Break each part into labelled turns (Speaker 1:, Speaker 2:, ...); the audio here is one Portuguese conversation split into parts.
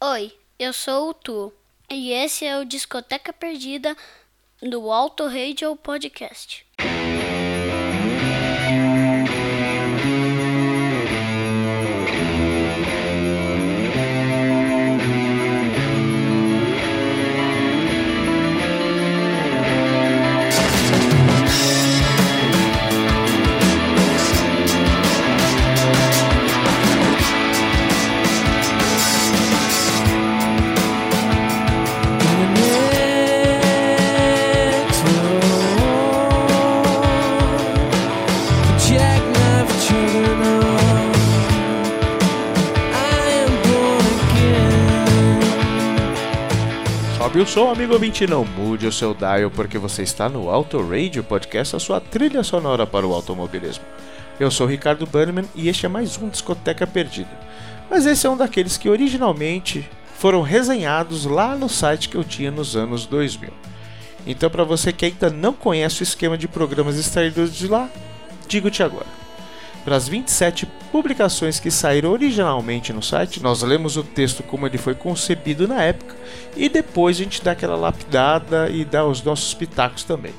Speaker 1: Oi, eu sou o Tu e esse é o Discoteca Perdida do Auto Radio Podcast.
Speaker 2: Sobe o som, amigo ouvinte, não mude o seu dial porque você está no Auto Radio Podcast, a sua trilha sonora para o automobilismo. Eu sou Ricardo Bannerman e este é mais um Discoteca Perdida. Mas esse é um daqueles que originalmente foram resenhados lá no site que eu tinha nos anos 2000. Então, para você que ainda não conhece o esquema de programas extraídos de lá, digo-te agora. As 27 publicações que saíram originalmente no site, nós lemos o texto como ele foi concebido na época e depois a gente dá aquela lapidada e dá os nossos pitacos também.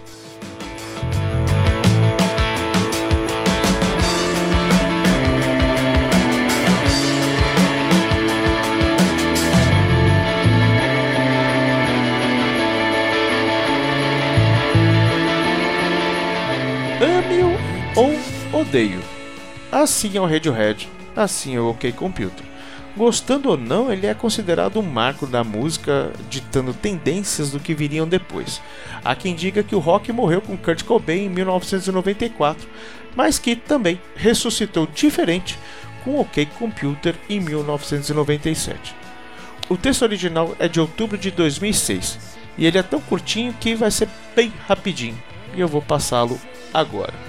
Speaker 2: Ame-o ou odeio Assim é o Radiohead, assim é o OK Computer. Gostando ou não, ele é considerado um marco da música, ditando tendências do que viriam depois. Há quem diga que o rock morreu com Kurt Cobain em 1994, mas que também ressuscitou diferente com OK Computer em 1997. O texto original é de outubro de 2006 e ele é tão curtinho que vai ser bem rapidinho, e eu vou passá-lo agora.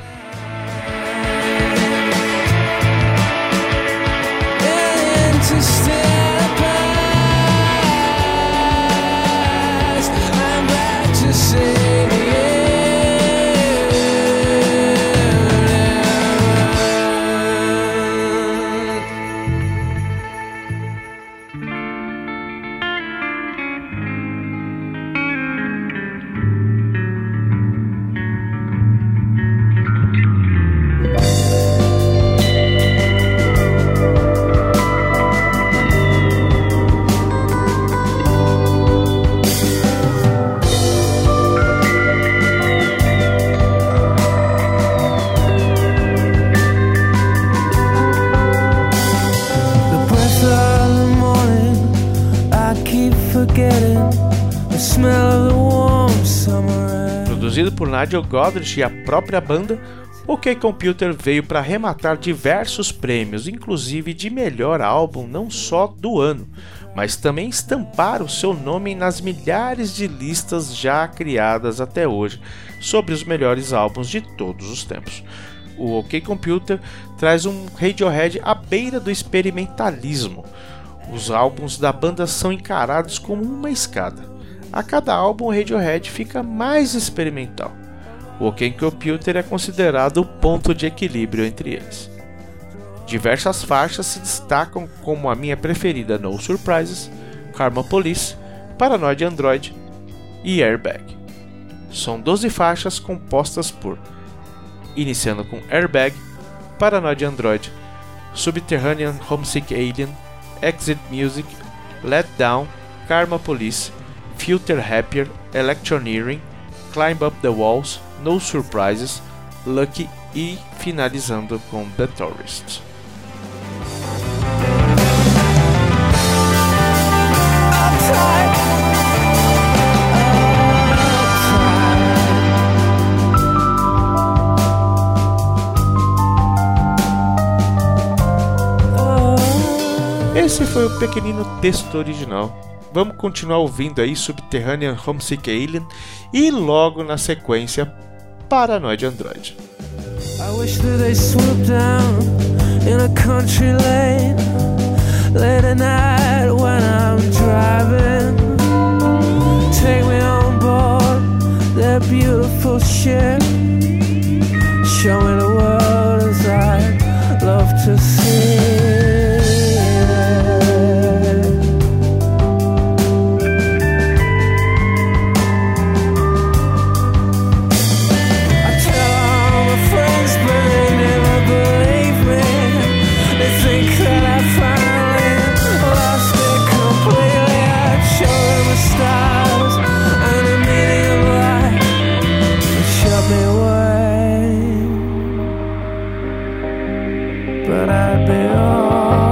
Speaker 2: Nigel Godrich e a própria banda, o K-Computer veio para arrematar diversos prêmios, inclusive de melhor álbum não só do ano, mas também estampar o seu nome nas milhares de listas já criadas até hoje sobre os melhores álbuns de todos os tempos. O OK Computer traz um Radiohead à beira do experimentalismo. Os álbuns da banda são encarados como uma escada. A cada álbum, o Radiohead fica mais experimental. O OK Computer é considerado o ponto de equilíbrio entre eles. Diversas faixas se destacam como a minha preferida No Surprises, Karma Police, Paranoid Android e Airbag. São 12 faixas compostas por, iniciando com Airbag, Paranoid Android, Subterranean Homesick Alien, Exit Music, Let Down, Karma Police, Filter Happier, Electioneering, Climb Up the Walls, No Surprises, Lucky e finalizando com The Tourist. Esse foi o pequenino texto original Vamos continuar ouvindo aí Subterranean Homesick Alien e logo na sequência Paranoid Android. I wish that they swoop down in a country lane late at night when I'm driving. Take me on board their beautiful ship. Show me the world as I love to see. but I'd be all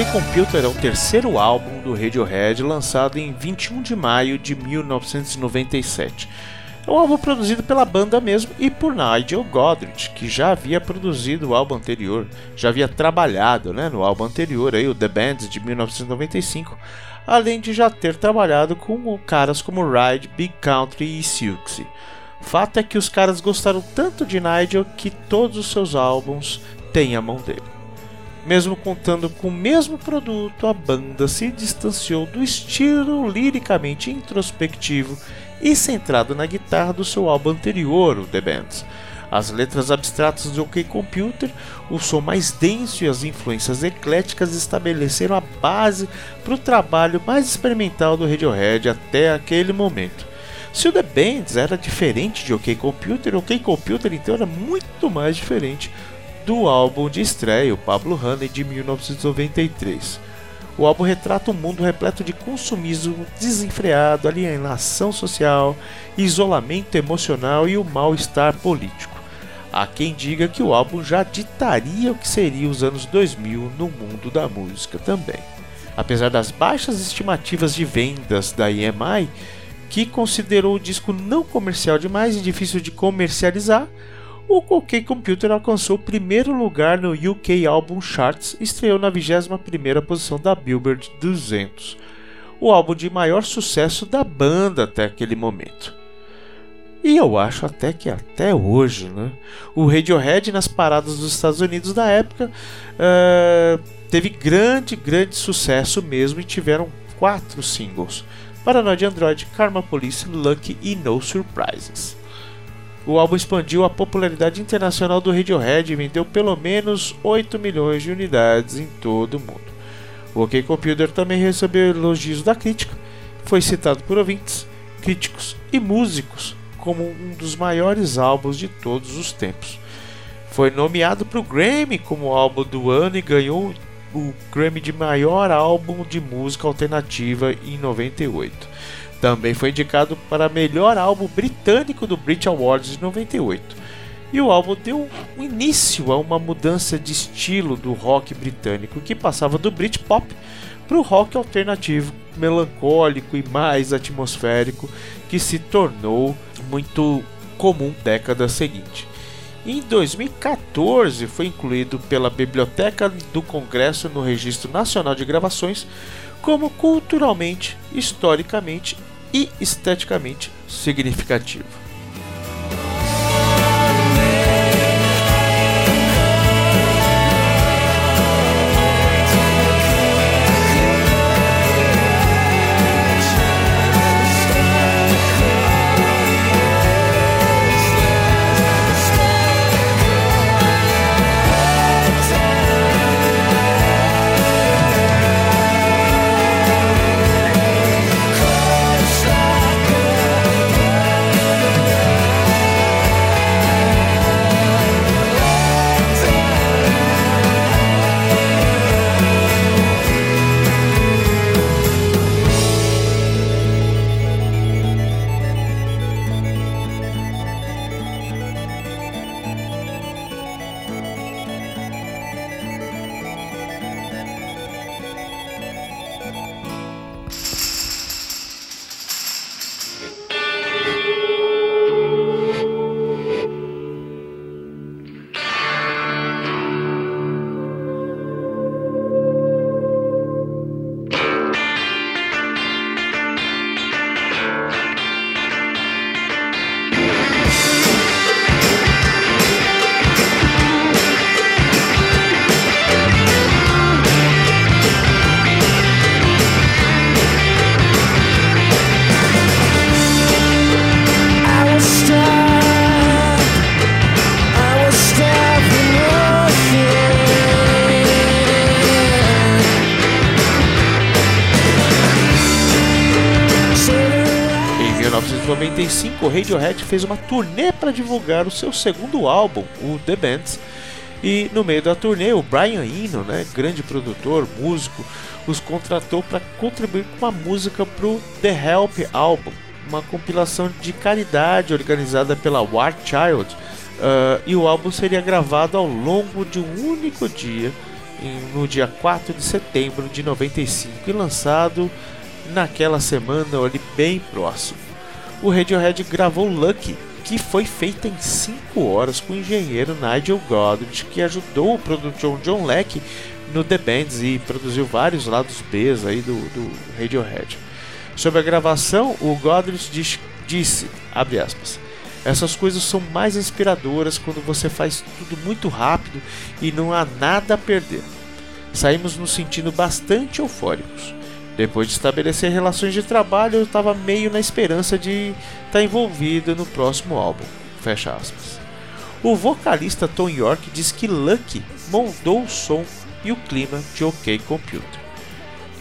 Speaker 2: OK Computer é o terceiro álbum do Radiohead lançado em 21 de maio de 1997. É um álbum produzido pela banda mesmo e por Nigel Godrich, que já havia produzido o álbum anterior, já havia trabalhado né, no álbum anterior, aí, o The Bands de 1995, além de já ter trabalhado com caras como Ride, Big Country e Silksy. Fato é que os caras gostaram tanto de Nigel que todos os seus álbuns têm a mão dele. Mesmo contando com o mesmo produto, a banda se distanciou do estilo liricamente introspectivo e centrado na guitarra do seu álbum anterior, o The Bands. As letras abstratas do OK Computer, o som mais denso e as influências ecléticas estabeleceram a base para o trabalho mais experimental do Radiohead até aquele momento. Se o The Bands era diferente de OK Computer, OK Computer então era muito mais diferente do álbum de estreia, o Pablo Honey, de 1993. O álbum retrata um mundo repleto de consumismo desenfreado, alienação social, isolamento emocional e o mal-estar político. Há quem diga que o álbum já ditaria o que seria os anos 2000 no mundo da música também. Apesar das baixas estimativas de vendas da EMI, que considerou o disco não comercial demais e difícil de comercializar, o OK Computer alcançou o primeiro lugar no UK Album Charts e estreou na 21ª posição da Billboard 200, o álbum de maior sucesso da banda até aquele momento. E eu acho até que até hoje, né? O Radiohead nas paradas dos Estados Unidos da época uh, teve grande, grande sucesso mesmo e tiveram quatro singles: Paranoid Android, Karma Police, Lucky e No Surprises. O álbum expandiu a popularidade internacional do Radiohead e vendeu pelo menos 8 milhões de unidades em todo o mundo. O OK Computer também recebeu elogios da crítica, foi citado por ouvintes, críticos e músicos como um dos maiores álbuns de todos os tempos. Foi nomeado para o Grammy como álbum do ano e ganhou o Grammy de maior álbum de música alternativa em 98. Também foi indicado para melhor álbum britânico do Brit Awards de 98. E o álbum deu início a uma mudança de estilo do rock britânico, que passava do Britpop para o rock alternativo, melancólico e mais atmosférico, que se tornou muito comum década seguinte. Em 2014 foi incluído pela Biblioteca do Congresso no Registro Nacional de Gravações como culturalmente, historicamente e esteticamente significativo. O Radiohead fez uma turnê para divulgar o seu segundo álbum, o The Bands. E no meio da turnê, o Brian Eno, né, grande produtor, músico, os contratou para contribuir com uma música para o The Help Album, uma compilação de caridade organizada pela War Child. Uh, e o álbum seria gravado ao longo de um único dia no dia 4 de setembro de 95 e lançado naquela semana ali bem próximo. O Radiohead gravou Lucky, que foi feita em 5 horas com o engenheiro Nigel Godrich, que ajudou o produtor John Leck no The Bands e produziu vários lados B aí do, do Radiohead. Sobre a gravação, o Godrich disse, disse abre aspas, essas coisas são mais inspiradoras quando você faz tudo muito rápido e não há nada a perder. Saímos nos sentindo bastante eufóricos. Depois de estabelecer relações de trabalho, eu estava meio na esperança de estar tá envolvido no próximo álbum. Fecha aspas. O vocalista Tom York diz que Lucky moldou o som e o clima de OK Computer.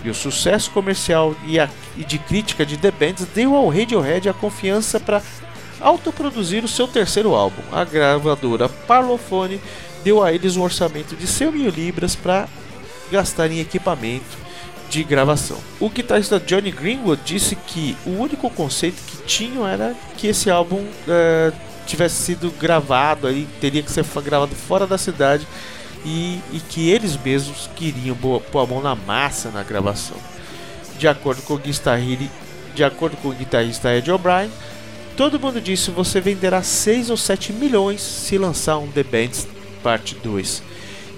Speaker 2: E o sucesso comercial e, a, e de crítica de The Bands deu ao Radiohead a confiança para autoproduzir o seu terceiro álbum. A gravadora Parlophone deu a eles um orçamento de 100 mil libras para gastar em equipamento de gravação. O guitarrista Johnny Greenwood disse que o único conceito que tinham era que esse álbum uh, tivesse sido gravado aí, teria que ser gravado fora da cidade e, e que eles mesmos queriam pôr a mão na massa na gravação. De acordo com o guitarrista, de acordo com o guitarrista Ed O'Brien, todo mundo disse você venderá 6 ou 7 milhões se lançar um The Bands Parte 2.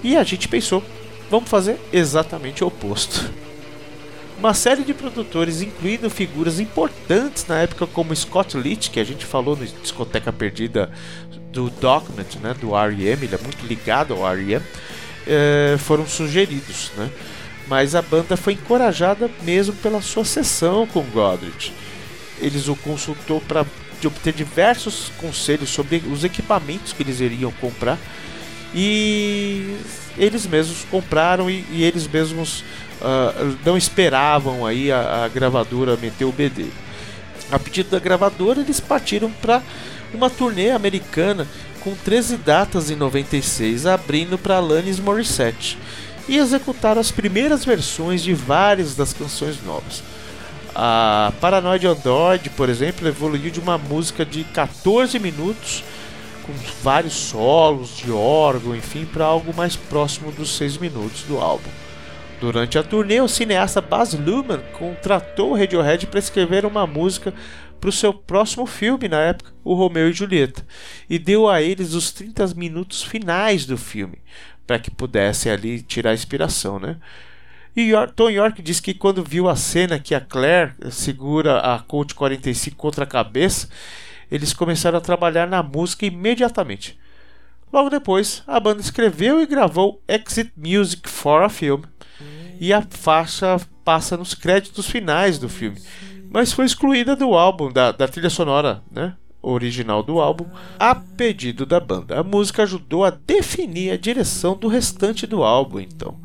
Speaker 2: E a gente pensou, vamos fazer exatamente o oposto. Uma série de produtores, incluindo figuras importantes na época como Scott Litt, que a gente falou no Discoteca Perdida do Document, né, do R.E.M., ele é muito ligado ao R.E.M., é, foram sugeridos, né? Mas a banda foi encorajada mesmo pela sua sessão com Godrich. Eles o consultou para obter diversos conselhos sobre os equipamentos que eles iriam comprar e eles mesmos compraram e, e eles mesmos uh, não esperavam aí a, a, gravadora meter o BD. A pedido da gravadora, eles partiram para uma turnê americana com 13 datas em 96, abrindo para Alanis Morissette, e executaram as primeiras versões de várias das canções novas. A Paranoid Android, por exemplo, evoluiu de uma música de 14 minutos com vários solos de órgão, enfim, para algo mais próximo dos 6 minutos do álbum. Durante a turnê, o cineasta Baz Luhrmann contratou o Radiohead para escrever uma música para o seu próximo filme na época, o Romeu e Julieta, e deu a eles os 30 minutos finais do filme, para que pudessem ali tirar inspiração, né? E Tom York diz que quando viu a cena que a Claire segura a Colt 45 contra a cabeça, eles começaram a trabalhar na música imediatamente. Logo depois, a banda escreveu e gravou Exit Music for a Film, e a faixa passa nos créditos finais do filme, mas foi excluída do álbum, da, da trilha sonora, né? original do álbum, a pedido da banda. A música ajudou a definir a direção do restante do álbum, então.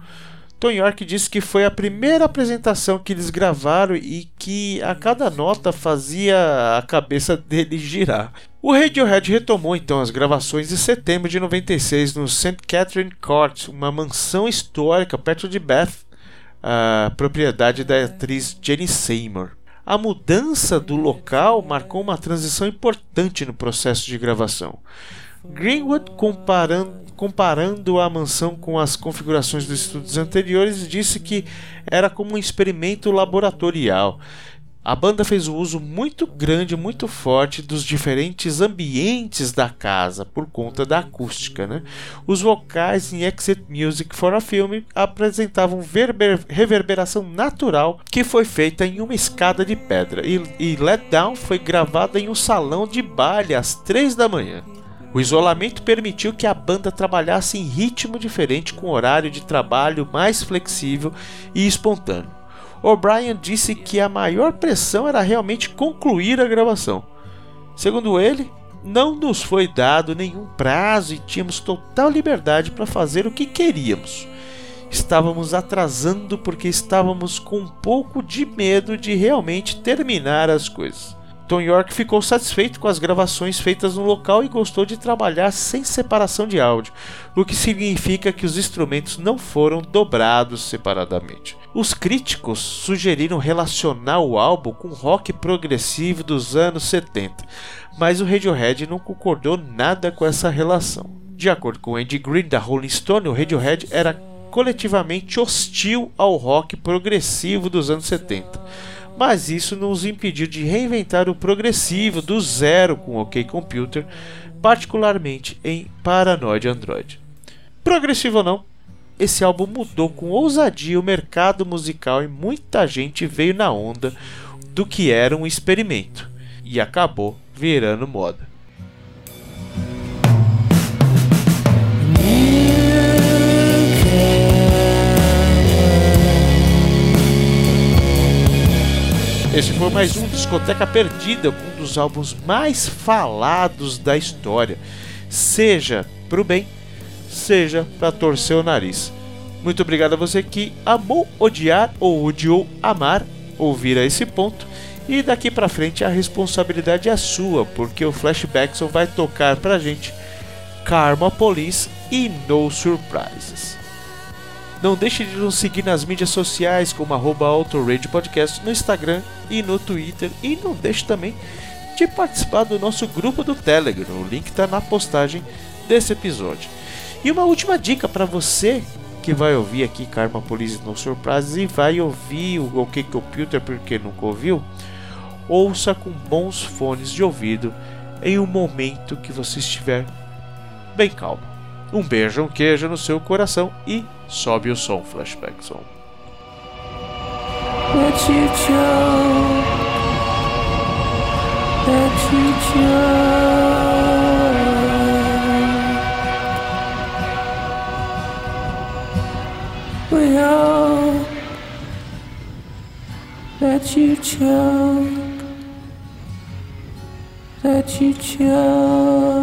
Speaker 2: Tom York disse que foi a primeira apresentação que eles gravaram e que a cada nota fazia a cabeça dele girar. O Radiohead retomou então as gravações em setembro de 96 no St. Catherine Court, uma mansão histórica perto de Bath, a propriedade da atriz Jenny Seymour. A mudança do local marcou uma transição importante no processo de gravação. Greenwood, comparando, comparando a mansão com as configurações dos estúdios anteriores, disse que era como um experimento laboratorial a banda fez um uso muito grande, muito forte dos diferentes ambientes da casa por conta da acústica. Né? Os vocais em Exit Music for a Film apresentavam reverberação natural que foi feita em uma escada de pedra e, e Let Down foi gravada em um salão de baile às 3 da manhã. O isolamento permitiu que a banda trabalhasse em ritmo diferente com horário de trabalho mais flexível e espontâneo. O'Brien disse que a maior pressão era realmente concluir a gravação. Segundo ele, não nos foi dado nenhum prazo e tínhamos total liberdade para fazer o que queríamos. Estávamos atrasando porque estávamos com um pouco de medo de realmente terminar as coisas. Tom York ficou satisfeito com as gravações feitas no local e gostou de trabalhar sem separação de áudio, o que significa que os instrumentos não foram dobrados separadamente. Os críticos sugeriram relacionar o álbum com rock progressivo dos anos 70, mas o Radiohead não concordou nada com essa relação. De acordo com Andy Green da Rolling Stone, o Radiohead era
Speaker 1: coletivamente hostil ao rock progressivo dos anos 70. Mas isso não os impediu de reinventar o progressivo do zero com OK Computer, particularmente em Paranoid Android. Progressivo ou não, esse álbum mudou com ousadia o mercado musical e muita gente veio na onda do que era um experimento e acabou virando moda. Esse foi mais um Discoteca Perdida, um dos álbuns mais falados da história, seja pro bem, seja para torcer o nariz. Muito obrigado a você que amou odiar ou odiou amar ouvir a esse ponto. E daqui para frente a responsabilidade é sua, porque o Flashbackson vai tocar pra gente Karma Police e No Surprises. Não deixe de nos seguir nas mídias sociais como arroba Podcast no Instagram e no Twitter. E não deixe também de participar do nosso grupo do Telegram. O link está na postagem desse episódio. E uma última dica para você que vai ouvir aqui Karma Police No Surprises e vai ouvir o OK Computer porque nunca ouviu. Ouça com bons fones de ouvido em um momento que você estiver bem calmo. Um beijo, um queijo no seu coração e Sobe o som, Flashback Som. Let you you choke, let you choke.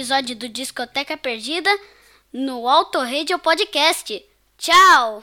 Speaker 3: Episódio do Discoteca Perdida no Auto Radio Podcast. Tchau!